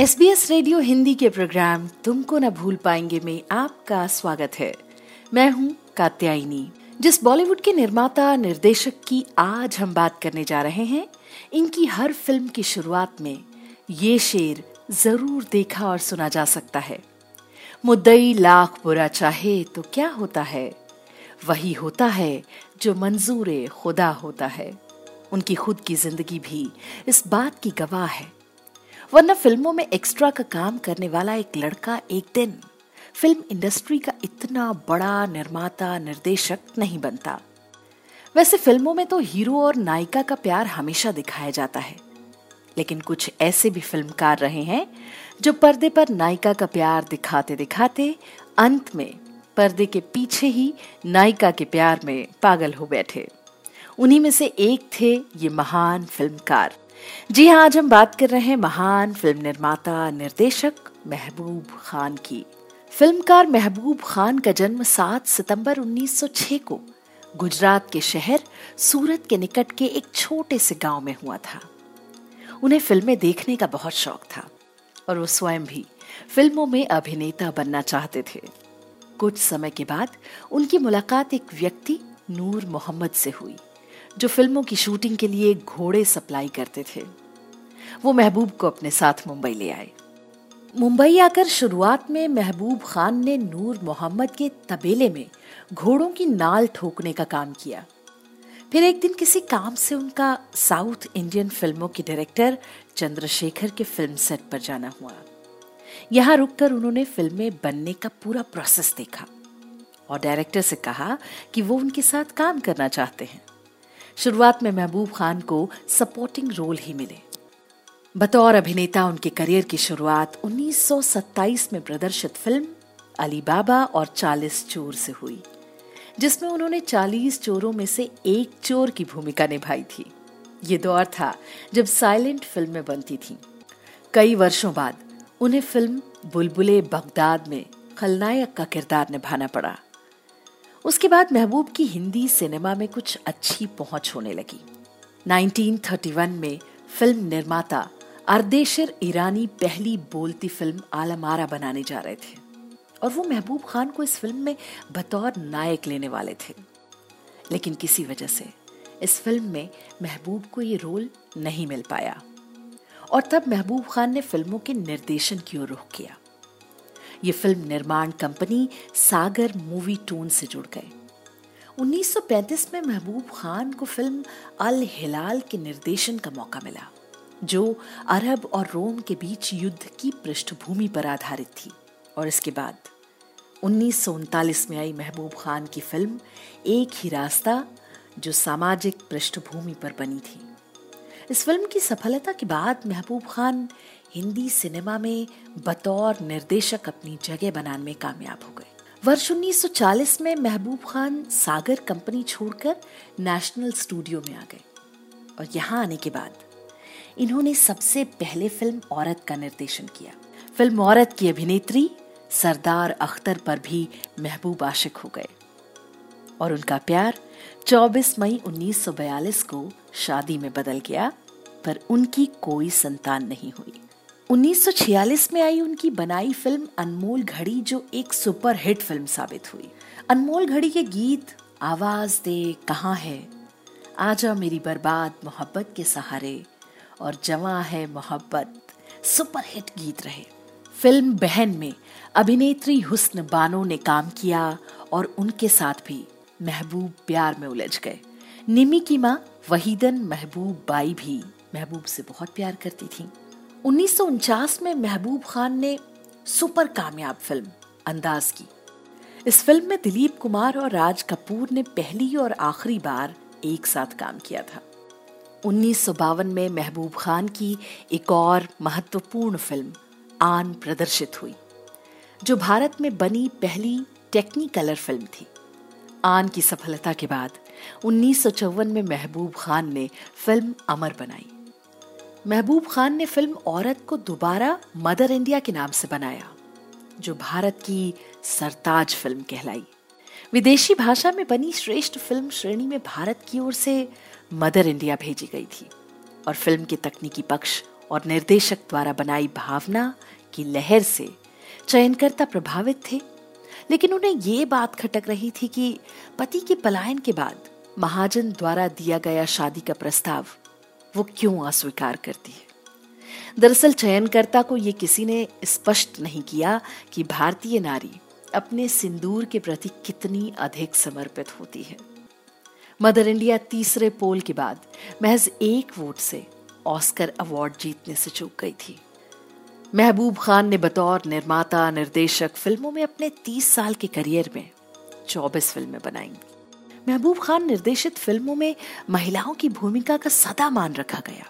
S B S radio Hindi के programme तुमको न भूल पाएँगे में आपका स्वागत है। मैं हूँ कात्यायनी, जिस बॉलीवुड के निर्माता, निर्देशक की आज हम बात करने जा रहे हैं, इनकी हर फ़िल्म की शुरुआत में ये शेर ज़रूर देखा और सुना जा सकता है। मुद्दई लाख बुरा चाहे तो क्या होता है? वही होता है जो मंजूर खुदा होता है। उनकी खुद की ज़िंदगी भी इस बात की गवाह है। वरना फ़िल्मों में एक्स्ट्रा का काम करने वाला एक लड़का एक दिन फ़िल्म इंडस्ट्री का इतना बड़ा निर्माता, निर्देशक नहीं बनता। वैसे फ़िल्मों में तो हीरो और नायिका का प्यार हमेशा दिखाया जाता है। लेकिन कुछ ऐसे भी फिल्मकार रहे हैं जो पर्दे पर नायिका का प्यार दिखाते दिखाते अंत में पर्दे के पीछे ही नायिका के प्यार में पागल हो बैठे। उन्हीं में से एक थे ये महान फिल्मकार। जी हाँ आज हम बात कर रहे हैं महान फ़िल्म निर्माता, निर्देशक महबूब खान की। फिल्मकार महबूब खान का जन्म 7 सितंबर 1906 को गुजरात के शहर सूरत के निकट के एक छोटे से गाँव में हुआ था। उन्हें फ़िल्में देखने का बहुत शौक था और वो स्वयं भी फ़िल्मों में अभिनेता बनना चाहते थे। कुछ समय के बाद उनकी मुलाकात एक व्यक्ति नूर मोहम्मद से हुई। जो फ़िल्मों की शूटिंग के लिए घोड़े सप्लाई करते थे। वो महबूब को अपने साथ मुंबई ले आए। मुंबई आकर शुरुआत में महबूब खान ने नूर मोहम्मद के तबेले में घोड़ों की नाल ठोकने का काम किया। फिर एक दिन किसी काम से उनका साउथ इंडियन फ़िल्मों के डायरेक्टर चंद्रशेखर के फ़िल्म सेट पर जाना हुआ। यहाँ रुककर उन्होंने फ़िल्में बनने का पूरा प्रोसेस देखा और डायरेक्टर से कहा कि वो उनके साथ काम करना चाहते हैं। शुरुआत में महबूब खान को सपोर्टिंग रोल ही मिले। बतौर अभिनेता उनके करियर की शुरुआत 1927 में प्रदर्शित फ़िल्म अली बाबा और 40 चोर से हुई, जिसमें उन्होंने 40 चोरों में से एक चोर की भूमिका निभाई थी। ये दौर था जब साइलेंट फ़िल्में बनती थीं। कई वर्षों बाद उन्हें फ़िल्म बुलबुले बगदाद में खलनायक का किरदार निभाना पड़ा। उसके बाद महबूब की हिंदी सिनेमा में कुछ अच्छी पहुँच होने लगी। 1931 में फ़िल्म निर्माता अर्देशर ईरानी पहली बोलती फ़िल्म आलमारा बनाने जा रहे थे और वो महबूब खान को इस फ़िल्म में बतौर नायक लेने वाले थे। लेकिन किसी वजह से इस फ़िल्म में महबूब को ये रोल नहीं मिल पाया और तब महबूब खान ने फ़िल्मों के निर्देशन की ओर रुख किया। ये फ़िल्म निर्माण कंपनी सागर मूवी टोन से जुड़ गए। 1935 में महबूब खान को फ़िल्म अल हिलाल के निर्देशन का मौका मिला, जो अरब और रोम के बीच युद्ध की पृष्ठभूमि पर आधारित थी। और इसके बाद उन्नीस सौ उनतालीस में आई महबूब खान की फ़िल्म एक ही रास्ता, जो सामाजिक पृष्ठभूमि पर बनी थी। इस फ़िल्म की सफलता के बाद महबूब खान हिंदी सिनेमा में बतौर निर्देशक अपनी जगह बनाने में कामयाब हो गए। वर्ष 1940 में महबूब खान सागर कंपनी छोड़कर नेशनल स्टूडियो में आ गए और यहाँ आने के बाद इन्होंने सबसे पहले फ़िल्म औरत का निर्देशन किया। फ़िल्म औरत की अभिनेत्री सरदार अख्तर पर भी महबूब आशिक हो गए और उनका प्यार 24 मई 1942 को शादी में बदल गया, पर उनकी कोई संतान नहीं हुई। 1946 में आई उनकी बनाई फ़िल्म अनमोल घड़ी, जो एक सुपर हिट फ़िल्म साबित हुई। अनमोल घड़ी के गीत, आवाज़ दे, कहाँ है? आजा मेरी बर्बाद मोहब्बत के सहारे, और जमा है मोहब्बत सुपर हिट गीत रहे। फ़िल्म बहन में अभिनेत्री हुस्न बानो ने काम किया, और उनके साथ भी महबूब प्यार में उलझ गए। निमी की माँ वहीदन महबूब बाई भी महबूब से बहुत प्यार करती थी। उन्नीस सौ उनचास में महबूब खान ने सुपर कामयाब फ़िल्म अंदाज की। इस फ़िल्म में दिलीप कुमार और राज कपूर ने पहली और आखिरी बार एक साथ काम किया था। उन्नीस सौ बावन में महबूब खान की एक और महत्वपूर्ण फ़िल्म, आन प्रदर्शित हुई, जो भारत में बनी पहली टेक्निकलर फ़िल्म थी। आन की सफलता के बाद, उन्नीस सौ चौवन में महबूब खान ने फ़िल्म अमर बनाई। महबूब खान ने फ़िल्म औरत को दोबारा मदर इंडिया के नाम से बनाया, जो भारत की सरताज फ़िल्म कहलाई। विदेशी भाषा में बनी श्रेष्ठ फ़िल्म श्रेणी में भारत की ओर से मदर इंडिया भेजी गई थी, और फ़िल्म के तकनीकी पक्ष और निर्देशक द्वारा बनाई भावना की लहर से चयनकर्ता प्रभावित थे। लेकिन उन्हें ये बात खटक रही थी कि पति के पलायन के बाद महाजन द्वारा दिया गया शादी का प्रस्ताव वो क्यों अस्वीकार करती है? दरअसल चयनकर्ता को ये किसी ने स्पष्ट नहीं किया कि भारतीय नारी अपने सिंदूर के प्रति कितनी अधिक समर्पित होती है। मदर इंडिया तीसरे पोल के बाद महज एक वोट से ऑस्कर अवार्ड जीतने से चूक गई थी। महबूब खान ने बतौर निर्माता निर्देशक फ़िल्मों में अपने 30 साल के करियर में 24 फ़िल्में बनाई। महबूब खान निर्देशित फ़िल्मों में महिलाओं की भूमिका का सदा मान रखा गया।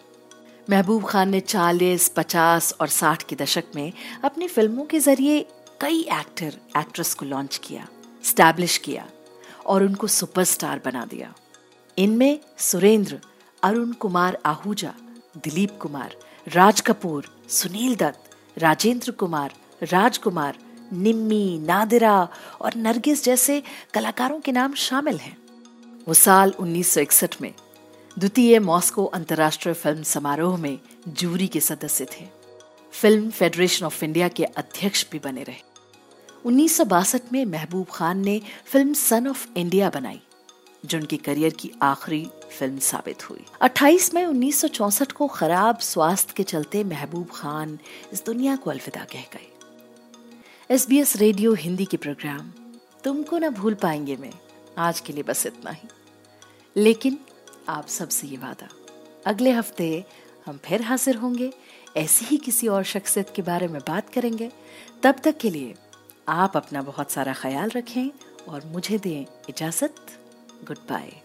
महबूब खान ने 40, 50 और 60 के दशक में अपनी फ़िल्मों के ज़रिए कई एक्टर एक्ट्रेस को लॉन्च किया स्टैब्लिश किया और उनको सुपरस्टार बना दिया। इनमें सुरेंद्र अरुण कुमार आहूजा दिलीप कुमार राज कपूर सुनील दत्त राजेंद्र कुमार, राजकुमार, निम्मी, नादिरा और नरगिस जैसे कलाकारों के नाम शामिल हैं। वो साल 1961 में द्वितीय मॉस्को अंतर्राष्ट्रीय फ़िल्म समारोह में जूरी के सदस्य थे। फ़िल्म फेडरेशन ऑफ़ इंडिया के अध्यक्ष भी बने रहे। उन्नीस सौ बासठ में महबूब खान ने फ़िल्म सन ऑफ़ इंडिया बनाई। जो उनके करियर की आखिरी फ़िल्म साबित हुई। 28 मई उन्नीस को खराब स्वास्थ्य के चलते महबूब खान इस दुनिया को अलविदा कह गए। एस रेडियो हिंदी के प्रोग्राम, तुमको ना भूल पाएँगे मैं। आज के लिए बस इतना ही। लेकिन आप सबसे ये वादा, अगले हफ़्ते हम फिर हाजिर होंगे, ऐसी ही किसी और शख्सियत के बारे में बात करेंगे। तब तक के लिए आप अपना बहुत सारा ख्याल रखें और मुझे दें इजाज़त। Goodbye.